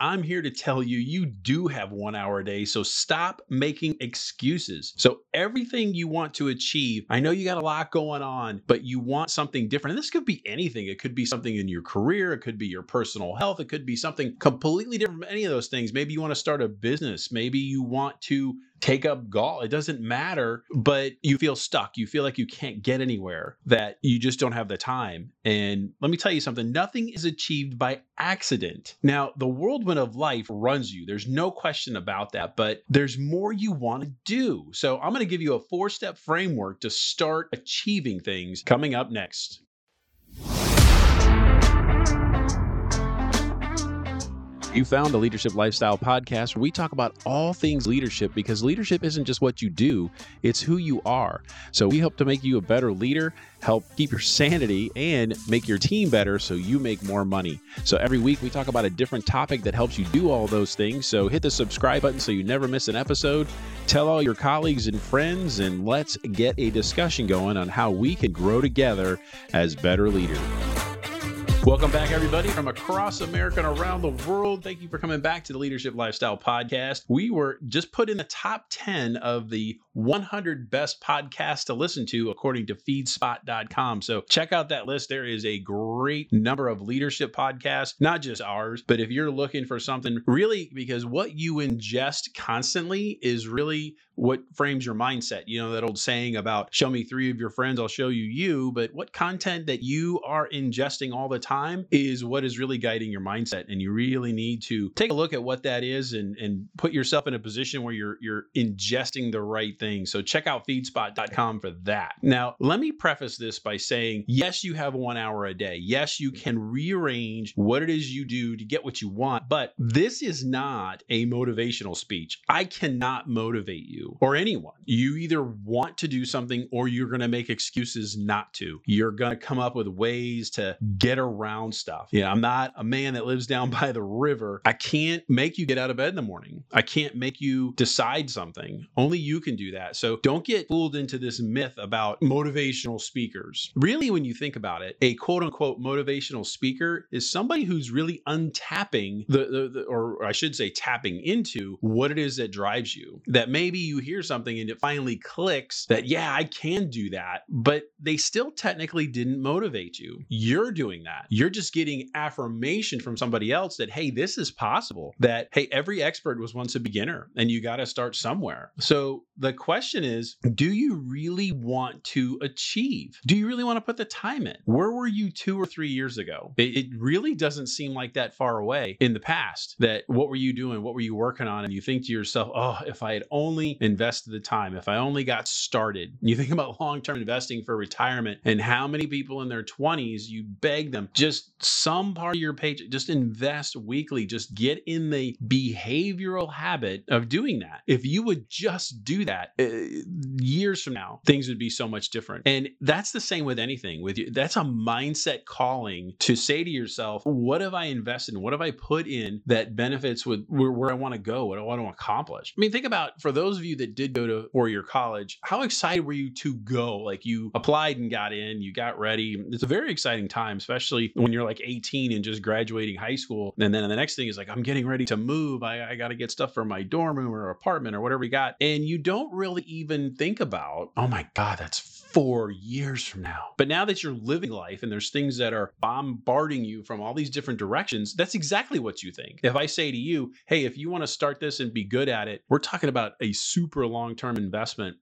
I'm here to tell you you do have one hour a day, so stop making excuses. So, everything you want to achieve, I know you got a lot going on, but you want something different. And this could be anything. It could be something in your career, it could be your personal health, it could be something completely different from any of those things. Maybe you want to start a business, maybe you want to take up golf. It doesn't matter, but you feel stuck. You feel like you can't get anywhere, that you just don't have the time. And let me tell you something nothing is achieved by accident. Now, the whirlwind of life runs you. There's no question about that, but there's more you want to do. So I'm going to give you a four step framework to start achieving things coming up next. You found the Leadership Lifestyle podcast where we talk about all things leadership because leadership isn't just what you do, it's who you are. So we hope to make you a better leader, help keep your sanity, and make your team better so you make more money. So every week we talk about a different topic that helps you do all those things. So hit the subscribe button so you never miss an episode. Tell all your colleagues and friends, and let's get a discussion going on how we can grow together as better leaders. Welcome back, everybody, from across America and around the world. Thank you for coming back to the Leadership Lifestyle Podcast. We were just put in the top 10 of the 100 best podcasts to listen to, according to feedspot.com. So check out that list. There is a great number of leadership podcasts, not just ours, but if you're looking for something really, because what you ingest constantly is really what frames your mindset. You know, that old saying about show me three of your friends, I'll show you you. But what content that you are ingesting all the time is what is really guiding your mindset. And you really need to take a look at what that is and, and put yourself in a position where you're you're ingesting the right things. So check out feedspot.com for that. Now, let me preface this by saying, yes, you have one hour a day. Yes, you can rearrange what it is you do to get what you want, but this is not a motivational speech. I cannot motivate you or anyone. You either want to do something or you're going to make excuses not to. You're going to come up with ways to get around stuff. Yeah, I'm not a man that lives down by the river. I can't make you get out of bed in the morning. I can't make you decide something. Only you can do that. So don't get fooled into this myth about motivational speakers. Really, when you think about it, a quote unquote motivational speaker is somebody who's really untapping the, the, the or I should say, tapping into what it is that drives you. That maybe you hear something and it finally clicks that, yeah, I can do that, but they still technically didn't motivate you. You're doing that. You're just getting affirmation from somebody else that, hey, this is possible. That, hey, every expert was once a beginner and you got to start somewhere. So the question is, do you really want to achieve? Do you really want to put the time in? Where were you two or three years ago? It, it really doesn't seem like that far away in the past. That what were you doing? What were you working on? And you think to yourself, oh, if I had only invested the time, if I only got started, you think about long term investing for retirement and how many people in their 20s you beg them just some part of your paycheck, just invest weekly, just get in the behavioral habit of doing that. If you would just do that uh, years from now, things would be so much different. And that's the same with anything. With you, that's a mindset calling to say to yourself, what have I invested in? What have I put in that benefits with where, where I want to go? What I want to accomplish? I mean, think about for those of you that did go to four year college, how excited were you to go? Like you applied and got in, you got ready. It's a very exciting time, especially when you're like 18 and just graduating high school. And then the next thing is like, I'm getting ready to move. I, I got to get stuff for my dorm room or apartment or whatever you got. And you don't really even think about, oh my God, that's four years from now. But now that you're living life and there's things that are bombarding you from all these different directions, that's exactly what you think. If I say to you, hey, if you want to start this and be good at it, we're talking about a super long term investment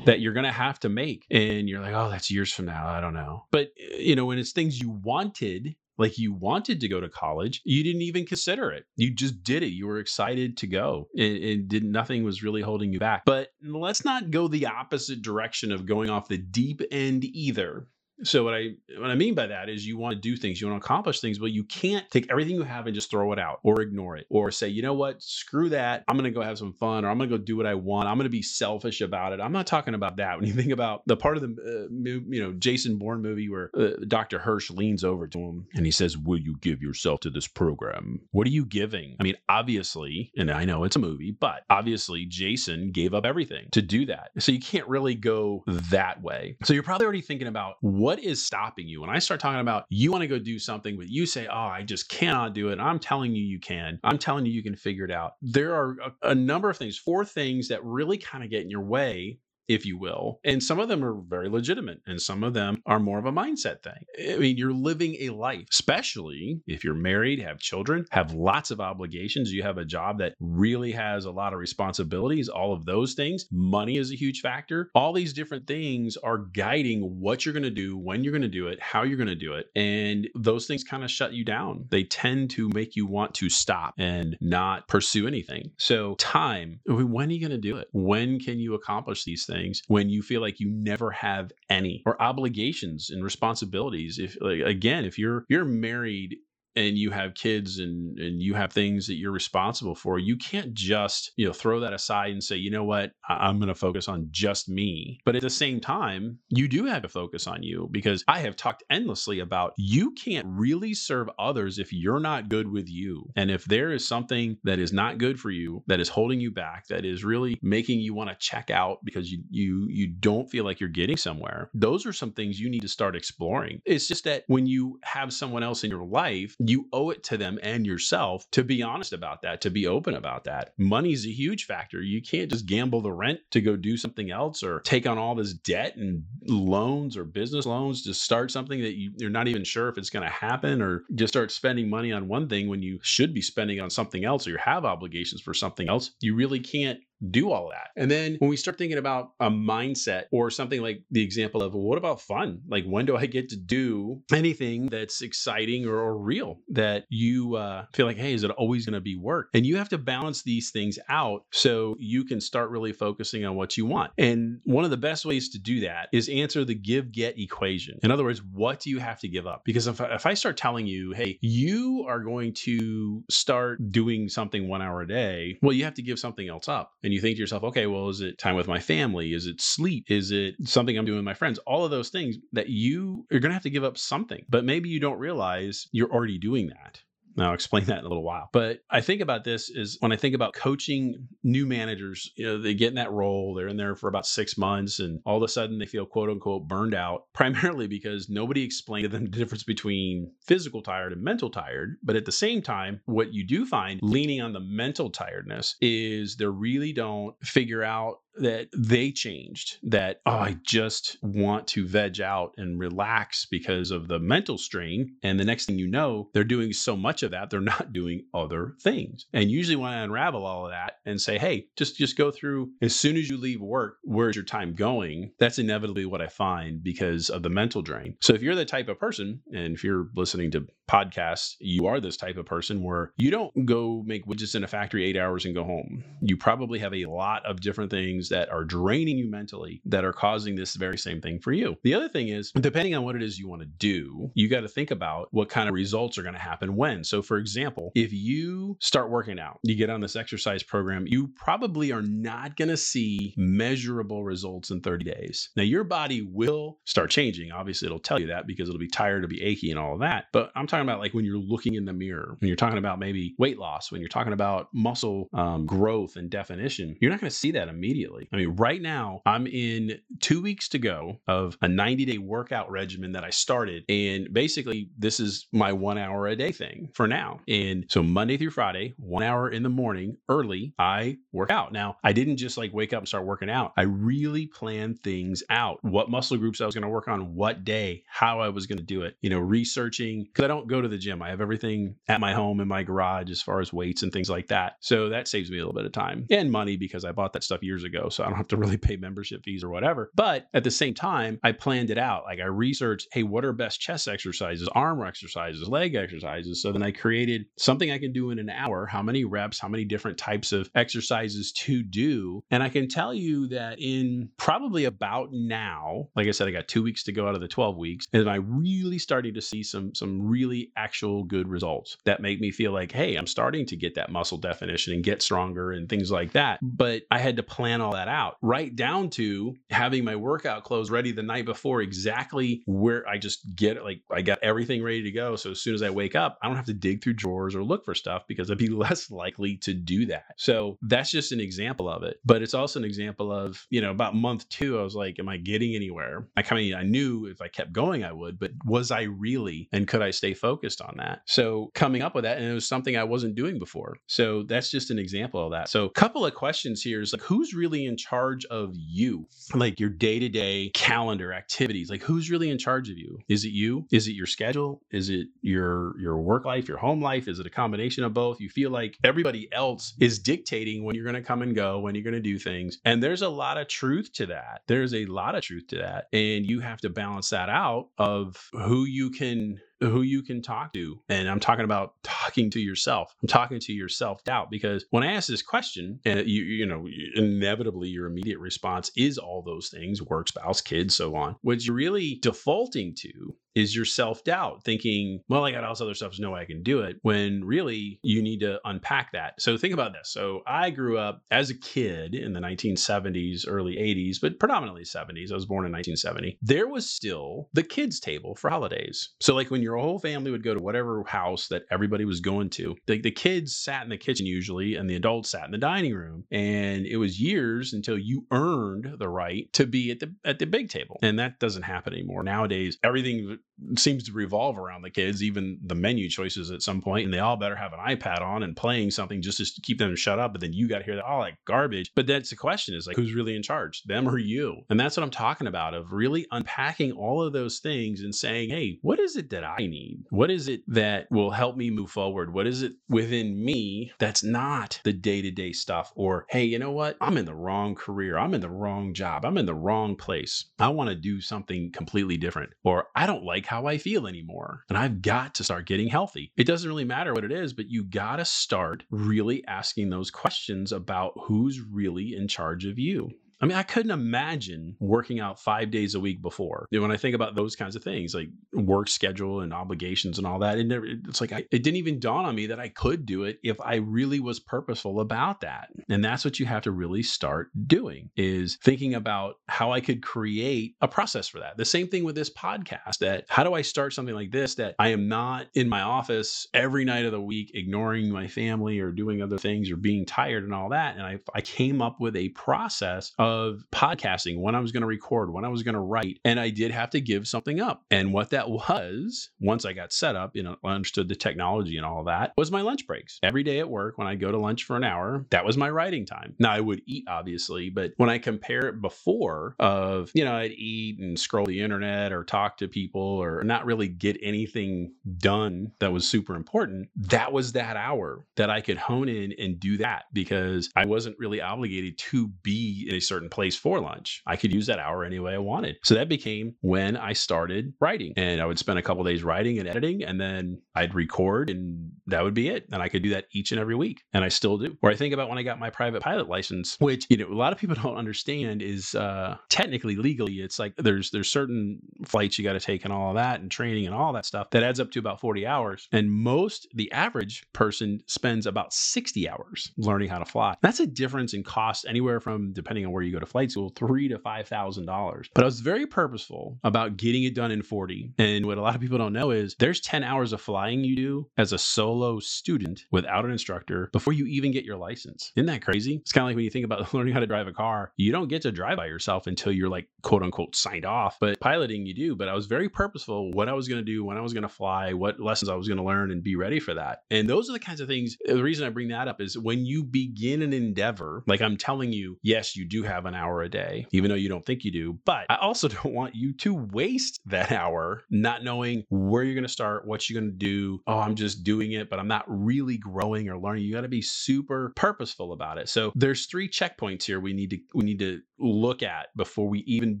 that you're going to have to make. And you're like, oh, that's years from now. I don't know. But, eh, you know, when it's things you wanted, like you wanted to go to college, you didn't even consider it. You just did it. You were excited to go and, and did nothing was really holding you back. But let's not go the opposite direction of going off the deep end either so what I what I mean by that is you want to do things, you want to accomplish things, but you can't take everything you have and just throw it out or ignore it or say, you know what, screw that. I'm gonna go have some fun or I'm gonna go do what I want. I'm gonna be selfish about it. I'm not talking about that. When you think about the part of the uh, you know Jason Bourne movie where uh, Dr. Hirsch leans over to him and he says, "Will you give yourself to this program? What are you giving?" I mean, obviously, and I know it's a movie, but obviously Jason gave up everything to do that. So you can't really go that way. So you're probably already thinking about what What is stopping you? When I start talking about you want to go do something, but you say, oh, I just cannot do it. I'm telling you, you can. I'm telling you, you can figure it out. There are a, a number of things, four things that really kind of get in your way if you will. And some of them are very legitimate, and some of them are more of a mindset thing. I mean, you're living a life, especially if you're married, have children, have lots of obligations, you have a job that really has a lot of responsibilities, all of those things. Money is a huge factor. All these different things are guiding what you're going to do, when you're going to do it, how you're going to do it. And those things kind of shut you down. They tend to make you want to stop and not pursue anything. So, time, when are you going to do it? When can you accomplish these things? Things when you feel like you never have any or obligations and responsibilities if like again if you're you're married and you have kids and and you have things that you're responsible for you can't just you know throw that aside and say you know what? I'm going to focus on just me. But at the same time you do have to focus on you because i have talked endlessly about you can't really serve others if you're not good with you. And if there is something that is not good for you that is holding you back that is really making you want to check out because you you you don't feel like you're getting somewhere those are some things you need to start exploring. It's just that when you have someone else in your life you owe it to them and yourself to be honest about that, to be open about that. Money's a huge factor. You can't just gamble the rent to go do something else or take on all this debt and loans or business loans to start something that you, you're not even sure if it's going to happen or just start spending money on one thing when you should be spending on something else or you have obligations for something else. You really can't do all that. And then when we start thinking about a mindset or something like the example of what about fun? Like when do I get to do anything that's exciting or, or real that you uh, feel like, hey, is it always going to be work? And you have to balance these things out so you can start really focusing on what you want. And one of the best ways to do that is answer the give get equation. In other words, what do you have to give up? Because if if I start telling you, hey, you are going to start doing something one hour a day, well, you have to give something else up and you think to yourself, okay, well, is it time with my family? Is it sleep? Is it something I'm doing with my friends? All of those things that you are going to have to give up something, but maybe you don't realize you're already doing that. I'll explain that in a little while. But I think about this is when I think about coaching new managers, you know, they get in that role, they're in there for about six months, and all of a sudden they feel quote unquote burned out, primarily because nobody explained to them the difference between physical tired and mental tired. But at the same time, what you do find leaning on the mental tiredness is they really don't figure out that they changed that oh i just want to veg out and relax because of the mental strain and the next thing you know they're doing so much of that they're not doing other things. And usually when i unravel all of that and say hey just just go through as soon as you leave work where's your time going? that's inevitably what i find because of the mental drain. So if you're the type of person and if you're listening to podcasts you are this type of person where you don't go make widgets in a factory eight hours and go home. You probably have a lot of different things things that are draining you mentally that are causing this very same thing for you. The other thing is, depending on what it is you want to do, you got to think about what kind of results are going to happen when. So, for example, if you start working out, you get on this exercise program, you probably are not going to see measurable results in 30 days. Now, your body will start changing. Obviously, it'll tell you that because it'll be tired, it'll be achy, and all of that. But I'm talking about like when you're looking in the mirror, when you're talking about maybe weight loss, when you're talking about muscle um, growth and definition, you're not going to see that immediately. I mean, right now, I'm in two weeks to go of a 90 day workout regimen that I started. And basically, this is my one hour a day thing for now. And so, Monday through Friday, one hour in the morning early, I work out. Now, I didn't just like wake up and start working out, I really planned things out what muscle groups I was going to work on, what day, how I was going to do it, you know, researching because I don't go to the gym. I have everything at my home in my garage as far as weights and things like that. So, that saves me a little bit of time and money because I bought that stuff years ago so I don't have to really pay membership fees or whatever. But at the same time, I planned it out. Like I researched, hey, what are best chest exercises, arm exercises, leg exercises? So then I created something I can do in an hour, how many reps, how many different types of exercises to do. And I can tell you that in probably about now, like I said, I got two weeks to go out of the 12 weeks, and I really starting to see some some really actual good results that make me feel like, hey, I'm starting to get that muscle definition and get stronger and things like that. But I had to plan all that out, right down to having my workout clothes ready the night before, exactly where I just get it. Like I got everything ready to go. So as soon as I wake up, I don't have to dig through drawers or look for stuff because I'd be less likely to do that. So that's just an example of it. But it's also an example of, you know, about month two, I was like, am I getting anywhere? I kind of, I knew if I kept going, I would, but was I really? And could I stay focused on that? So coming up with that, and it was something I wasn't doing before. So that's just an example of that. So a couple of questions here is like, who's really in charge of you? Like your day to day calendar activities, like who's really in charge of you? Is it you? Is it your schedule? Is it your, your work life, your home life? Is it a combination of both? You feel like everybody else is dictating when you're going to come and go, when you're going to do things. And there's a lot of truth to that. There's a lot of truth to that. And you have to balance that out of who you can who you can talk to. And I'm talking about talking to yourself. I'm talking to your self doubt because when I ask this question, and you, you know, inevitably your immediate response is all those things work, spouse, kids, so on. What you're really defaulting to is your self doubt, thinking, well, I got all this other stuff, there's no way I can do it, when really you need to unpack that. So think about this. So I grew up as a kid in the 1970s, early 80s, but predominantly 70s. I was born in 1970. There was still the kids' table for holidays. So, like when your whole family would go to whatever house that everybody was going to, the, the kids sat in the kitchen usually, and the adults sat in the dining room. And it was years until you earned the right to be at the at the big table. And that doesn't happen anymore. Nowadays, everything seems to revolve around the kids, even the menu choices at some point, and they all better have an iPad on and playing something just to keep them shut up. But then you got to hear that all that garbage. But that's the question: is like who's really in charge, them or you? And that's what I'm talking about of really unpacking all of those things and saying, hey, what is it that I need? What is it that will help me move forward? What is it within me that's not the day to day stuff? Or hey, you know what? I'm in the wrong career. I'm in the wrong job. I'm in the wrong place. I want to do something completely different. Or I don't like how I feel anymore. And I've got to start getting healthy. It doesn't really matter what it is, but you got to start really asking those questions about who's really in charge of you. I mean, I couldn't imagine working out five days a week before. When I think about those kinds of things, like work schedule and obligations and all that, it never, it's like I, it didn't even dawn on me that I could do it if I really was purposeful about that. And that's what you have to really start doing is thinking about how I could create a process for that. The same thing with this podcast that how do I start something like this that I am not in my office every night of the week, ignoring my family or doing other things or being tired and all that. And I, I came up with a process of podcasting, when I was going to record, when I was going to write, and I did have to give something up. And what that was, once I got set up, you know, I understood the technology and all that, was my lunch breaks. Every day at work, when I go to lunch for an hour, that was my writing time. Now I would eat, obviously, but when I compare it before of, you know, I'd eat and scroll the internet or talk to people or not really get anything done that was super important, that was that hour that I could hone in and do that because I wasn't really obligated to be in a certain certain place for lunch. I could use that hour any way I wanted. So that became when I started writing. And I would spend a couple days writing and editing, and then I'd record, and that would be it. And I could do that each and every week. And I still do. Or I think about when I got my private pilot license, which, you know, a lot of people don't understand is uh, technically legally, it's like there's there's certain flights you got to take and all that and training and all that stuff that adds up to about 40 hours. And most, the average person spends about 60 hours learning how to fly. That's a difference in cost anywhere from, depending on where you go to flight school, three to five thousand dollars. But I was very purposeful about getting it done in 40. And what a lot of people don't know is there's 10 hours of flying you do as a solo student without an instructor before you even get your license. Isn't that crazy? It's kind of like when you think about learning how to drive a car, you don't get to drive by yourself until you're like quote unquote signed off. But piloting you do. But I was very purposeful what I was going to do, when I was going to fly, what lessons I was going to learn and be ready for that. And those are the kinds of things. The reason I bring that up is when you begin an endeavor, like I'm telling you, yes, you do have an hour a day, even though you don't think you do. But I also don't want you to waste that hour not knowing where you're going to start, what you're going to do. Oh, I'm just doing it, but I'm not really growing or learning. You got to be super purposeful about it. So there's three checkpoints here we need to we need to look at before we even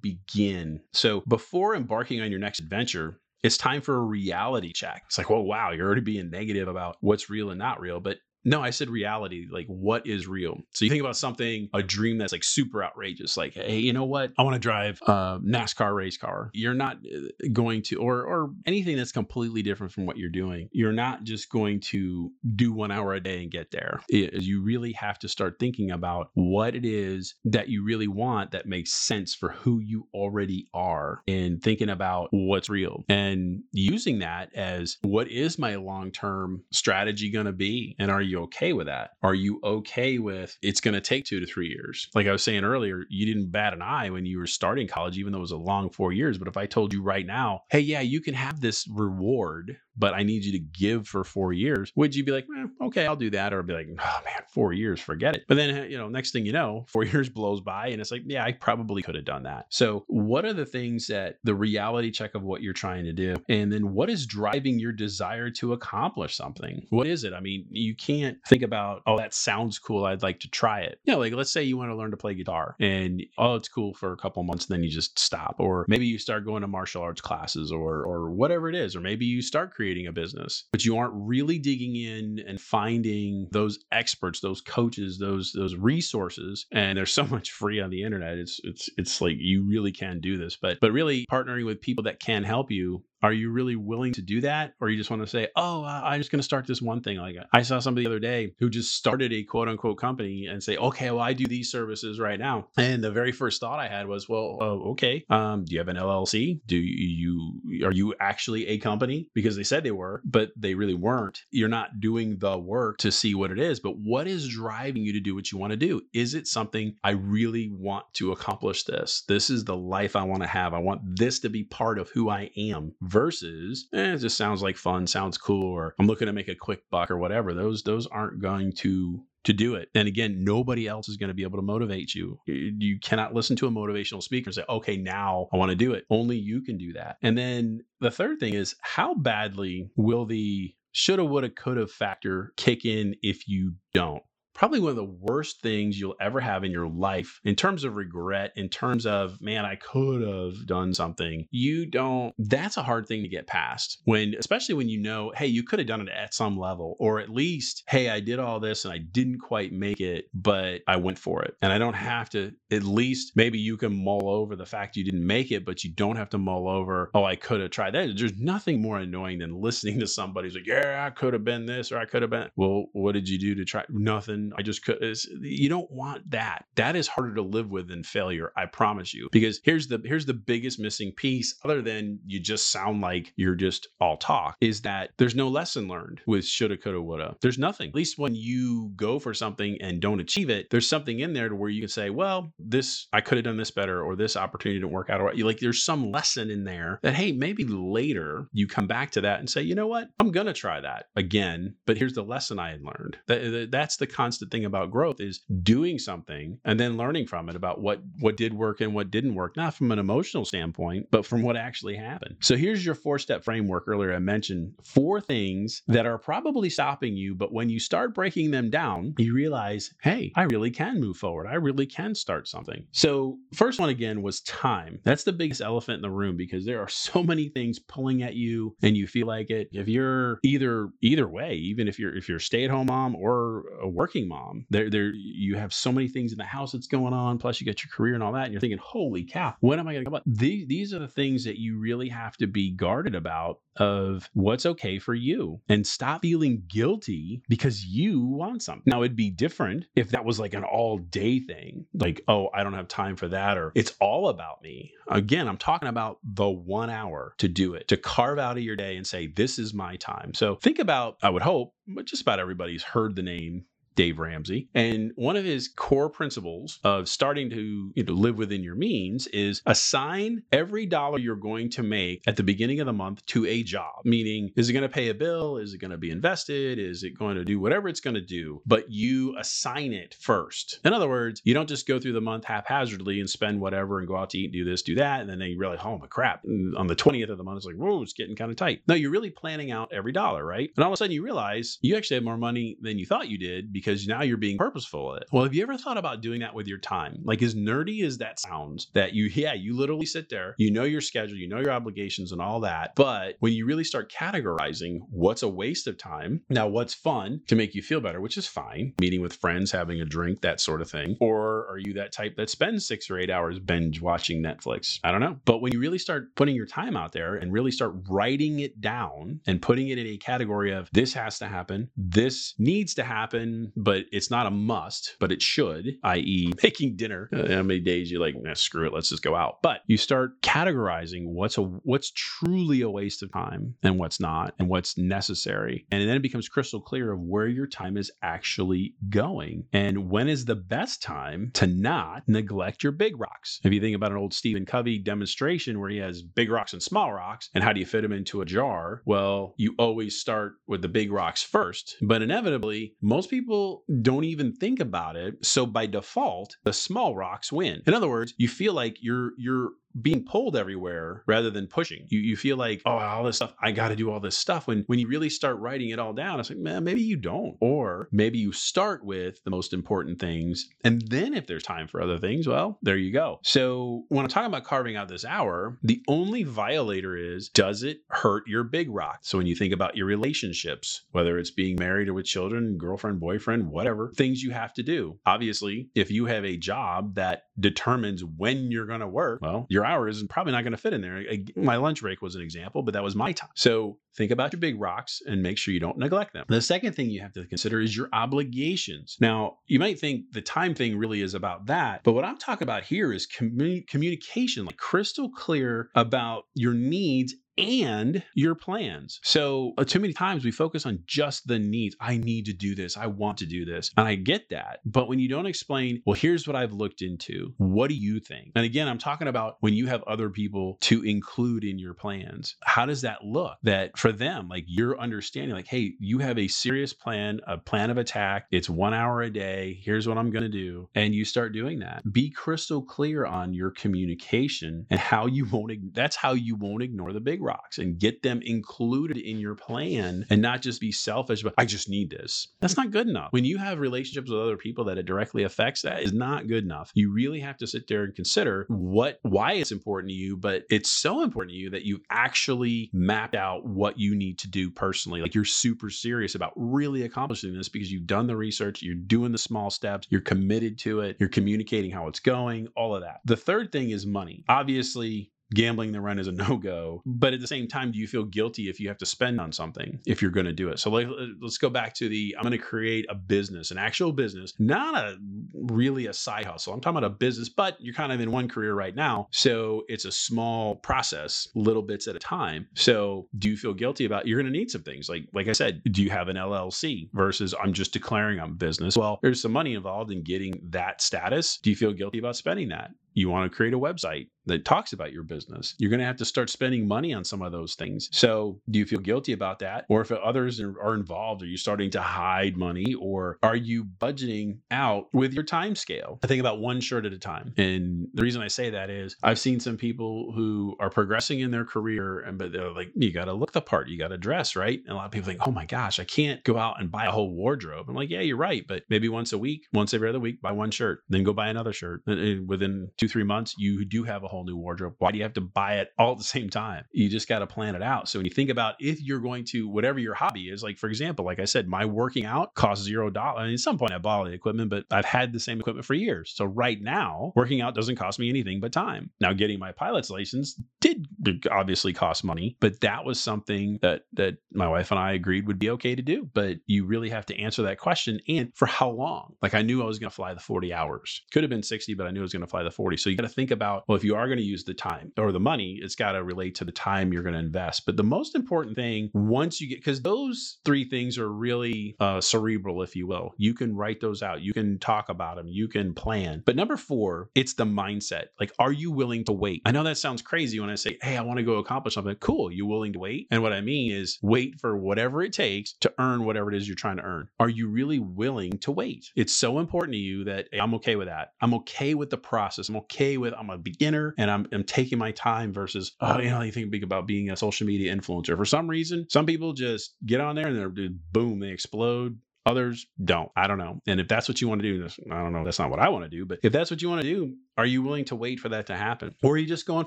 begin. So before embarking on your next adventure, it's time for a reality check. It's like, well, wow, you're already being negative about what's real and not real. But No, I said reality. Like, what is real? So you think about something, a dream that's like super outrageous. Like, hey, you know what? I want to drive a NASCAR race car. You're not uh, going to, or or anything that's completely different from what you're doing. You're not just going to do one hour a day and get there. It, you really have to start thinking about what it is that you really want that makes sense for who you already are, and thinking about what's real and using that as what is my long term strategy going to be, and are you you okay with that? Are you okay with it's going to take two to three years? Like I was saying earlier, you didn't bat an eye when you were starting college, even though it was a long four years. But if I told you right now, hey, yeah, you can have this reward but I need you to give for four years, would you be like, eh, okay, I'll do that? Or be like, oh man, four years, forget it. But then, you know, next thing you know, four years blows by and it's like, yeah, I probably could have done that. So, what are the things that the reality check of what you're trying to do? And then what is driving your desire to accomplish something? What is it? I mean, you can't think about, oh, that sounds cool. I'd like to try it. You know, like let's say you want to learn to play guitar and, oh, it's cool for a couple months and then you just stop. Or maybe you start going to martial arts classes or, or whatever it is. Or maybe you start creating a business, but you aren't really digging in and finding those experts, those coaches, those those resources. And there's so much free on the internet. It's it's it's like you really can do this. But but really partnering with people that can help you are you really willing to do that? Or you just want to say oh i'm just going to start this one thing. Like i saw somebody the other day who just started a quote unquote company and say okay well i do these services right now. And the very first thought i had was well uh, okay um, do you have an llc do you are you actually a company? Because they said they were but they really weren't. You're not doing the work to see what it is but what is driving you to do what you want to do? Is it something i really want to accomplish this. This is the life i want to have. I want this to be part of who i am versus eh, it just sounds like fun, sounds cool, or I'm looking to make a quick buck or whatever. Those those aren't going to to do it. And again, nobody else is going to be able to motivate you. You cannot listen to a motivational speaker and say, okay, now I want to do it. Only you can do that. And then the third thing is how badly will the shoulda, woulda, coulda factor kick in if you don't? Probably one of the worst things you'll ever have in your life in terms of regret, in terms of, man, I could have done something. You don't, that's a hard thing to get past when, especially when you know, hey, you could have done it at some level, or at least, hey, I did all this and I didn't quite make it, but I went for it. And I don't have to, at least maybe you can mull over the fact you didn't make it, but you don't have to mull over, oh, I could have tried that. There's nothing more annoying than listening to somebody who's like, yeah, I could have been this or I could have been. Well, what did you do to try? Nothing I just could. You don't want that. That is harder to live with than failure. I promise you. Because here's the here's the biggest missing piece, other than you just sound like you're just all talk, is that there's no lesson learned with shoulda, coulda, woulda. There's nothing. At least when you go for something and don't achieve it, there's something in there to where you can say, well, this I could have done this better, or this opportunity didn't work out. Or like there's some lesson in there that hey, maybe later you come back to that and say, you know what, I'm gonna try that again. But here's the lesson I had learned. That, that's the constant constant thing about growth is doing something and then learning from it about what what did work and what didn't work, not from an emotional standpoint, but from what actually happened. So here's your four step framework. Earlier I mentioned four things that are probably stopping you, but when you start breaking them down, you realize, hey, I really can move forward. I really can start something. So first one again was time. That's the biggest elephant in the room because there are so many things pulling at you and you feel like it. If you're either either way, even if you're if you're a stay-at-home mom or a working mom. There, there, you have so many things in the house that's going on. Plus, you got your career and all that, and you're thinking, "Holy cow, what am I going to go?" About? These, these are the things that you really have to be guarded about of what's okay for you, and stop feeling guilty because you want something. Now, it'd be different if that was like an all-day thing, like, "Oh, I don't have time for that," or "It's all about me." Again, I'm talking about the one hour to do it, to carve out of your day and say, "This is my time." So think about. I would hope, but just about everybody's heard the name Dave Ramsey. And one of his core principles of starting to you know, live within your means is assign every dollar you're going to make at the beginning of the month to a job. Meaning, is it going to pay a bill? Is it going to be invested? Is it going to do whatever it's going to do? But you assign it first. In other words, you don't just go through the month haphazardly and spend whatever and go out to eat, and do this, do that, and then you realize, oh my crap, on the 20th of the month, it's like, whoa, it's getting kind of tight. No, you're really planning out every dollar, right? And all of a sudden you realize you actually have more money than you thought you did because now you're being purposeful at it. Well, have you ever thought about doing that with your time? Like as nerdy as that sounds, that you, yeah, you literally sit there, you know your schedule, you know your obligations and all that. But when you really start categorizing what's a waste of time, now what's fun to make you feel better, which is fine, meeting with friends, having a drink, that sort of thing. Or are you that type that spends six or eight hours binge watching Netflix? I don't know. But when you really start putting your time out there and really start writing it down and putting it in a category of this has to happen, this needs to happen, but it's not a must, but it should, i.e., making dinner. How many days you're like, nah, screw it, let's just go out. But you start categorizing what's a what's truly a waste of time and what's not, and what's necessary, and then it becomes crystal clear of where your time is actually going, and when is the best time to not neglect your big rocks. If you think about an old Stephen Covey demonstration where he has big rocks and small rocks, and how do you fit them into a jar? Well, you always start with the big rocks first, but inevitably, most people don't even think about it. So by default, the small rocks win. In other words, you feel like you're you're being pulled everywhere rather than pushing. You you feel like, oh, all this stuff, I got to do all this stuff. When when you really start writing it all down, it's like, man, maybe you don't. Or maybe you start with the most important things. And then if there's time for other things, well, there you go. So when I'm talking about carving out this hour, the only violator is does it hurt your big rock? So when you think about your relationships, whether it's being married or with children, girlfriend, boyfriend, whatever, things you have to do. Obviously, if you have a job that determines when you're to work, well, your hours is probably not going to fit in there. My hmm. lunch break was an example, but that was my time. So think about your big rocks and make sure you don't neglect them. The second thing you have to consider is your obligations. Now, you might think the time thing really is about that, but what I'm talking about here is commun- communication, like crystal clear about your needs and your plans. So, uh, too many times we focus on just the needs. I need to do this. I want to do this. And I get that. But when you don't explain, well, here's what I've looked into. What do you think? And again, I'm talking about when you have other people to include in your plans. How does that look? That for them, like you're understanding, like, hey, you have a serious plan, a plan of attack. It's one hour a day. Here's what I'm going to do. And you start doing that. Be crystal clear on your communication and how you won't, that's how you won't ignore the big rocks and get them included in your plan and not just be selfish, but I just need this. That's not good enough. When you have relationships with other people that it directly affects, that is not good enough. You really have to sit there and consider what, why it's important to you, but it's so important to you that you've actually mapped out what you need to do personally. Like you're super serious about really accomplishing this because you've done the research, you're doing the small steps, you're committed to it, you're communicating how it's going, all of that. The third thing is money. Obviously, gambling the run is a no go. But at the same time, do you feel guilty if you have to spend on something if you're going to do it? So like, uh, let's go back to the I'm going to create a business, an actual business, not a really a side hustle. I'm talking about a business, but you're kind of in one career right now. So it's a small process, little bits at a time. So do you feel guilty about you're going to need some things? Like like I said, do you have an LLC versus I'm just declaring I'm business? Well, there's some money involved in getting that status. Do you feel guilty about spending that? You want to create a website that talks about your business. You're going to have to start spending money on some of those things. So, do you feel guilty about that? Or if others are involved, are you starting to hide money or are you budgeting out with your time scale? I think about one shirt at a time. And the reason I say that is I've seen some people who are progressing in their career and but they're like, you got to look the part, you got to dress, right? And a lot of people think, "Oh my gosh, I can't go out and buy a whole wardrobe." I'm like, "Yeah, you're right, but maybe once a week, once every other week, buy one shirt, then go buy another shirt. And within 2-3 months, you do have a whole new wardrobe. Why do you have to buy it all at the same time? You just got to plan it out. So when you think about if you're going to whatever your hobby is, like for example, like I said, my working out costs zero dollars. I mean, at some point I bought all the equipment, but I've had the same equipment for years. So right now, working out doesn't cost me anything but time. Now, getting my pilot's license did obviously cost money, but that was something that that my wife and I agreed would be okay to do. But you really have to answer that question and for how long? Like I knew I was going to fly the 40 hours. Could have been 60, but I knew I was going to fly the 40. So you got to think about well, if you are going to use the time or the money, it's got to relate to the time you're going to invest. But the most important thing, once you get, because those three things are really uh, cerebral, if you will, you can write those out, you can talk about them, you can plan. But number four, it's the mindset. Like, are you willing to wait? I know that sounds crazy when I say, hey, I want to go accomplish something. Cool. You willing to wait? And what I mean is wait for whatever it takes to earn whatever it is you're trying to earn. Are you really willing to wait? It's so important to you that hey, I'm okay with that. I'm okay with the process. I'm okay with, I'm a beginner and I'm, I'm taking my time versus, oh, you know, you think big about being a social media influencer. For some reason, some people just get on there and they're boom, they explode Others don't. I don't know. And if that's what you want to do, I don't know. That's not what I want to do. But if that's what you want to do, are you willing to wait for that to happen? Or are you just going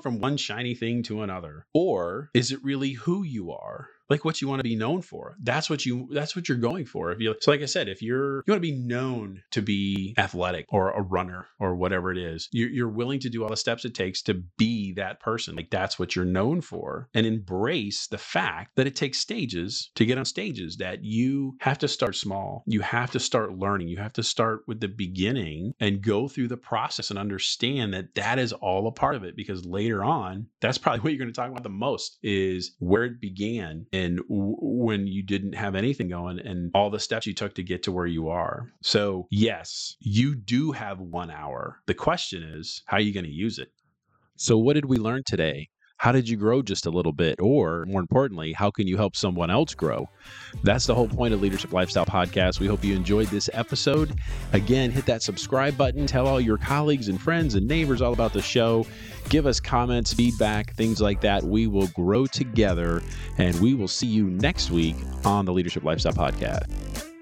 from one shiny thing to another? Or is it really who you are? Like what you want to be known for. That's what you that's what you're going for. If you so like I said, if you're you want to be known to be athletic or a runner or whatever it is, you're, you're willing to do all the steps it takes to be that person. Like that's what you're known for, and embrace the fact that it takes stages to get on stages. That you have to start small. You have to start learning. You have to start with the beginning and go through the process and understand that that is all a part of it. Because later on, that's probably what you're going to talk about the most is where it began and w- when you didn't have anything going and all the steps you took to get to where you are. So, yes, you do have one hour. The question is, how are you going to use it? So, what did we learn today? How did you grow just a little bit? Or more importantly, how can you help someone else grow? That's the whole point of Leadership Lifestyle Podcast. We hope you enjoyed this episode. Again, hit that subscribe button, tell all your colleagues and friends and neighbors all about the show. Give us comments, feedback, things like that. We will grow together and we will see you next week on the Leadership Lifestyle Podcast.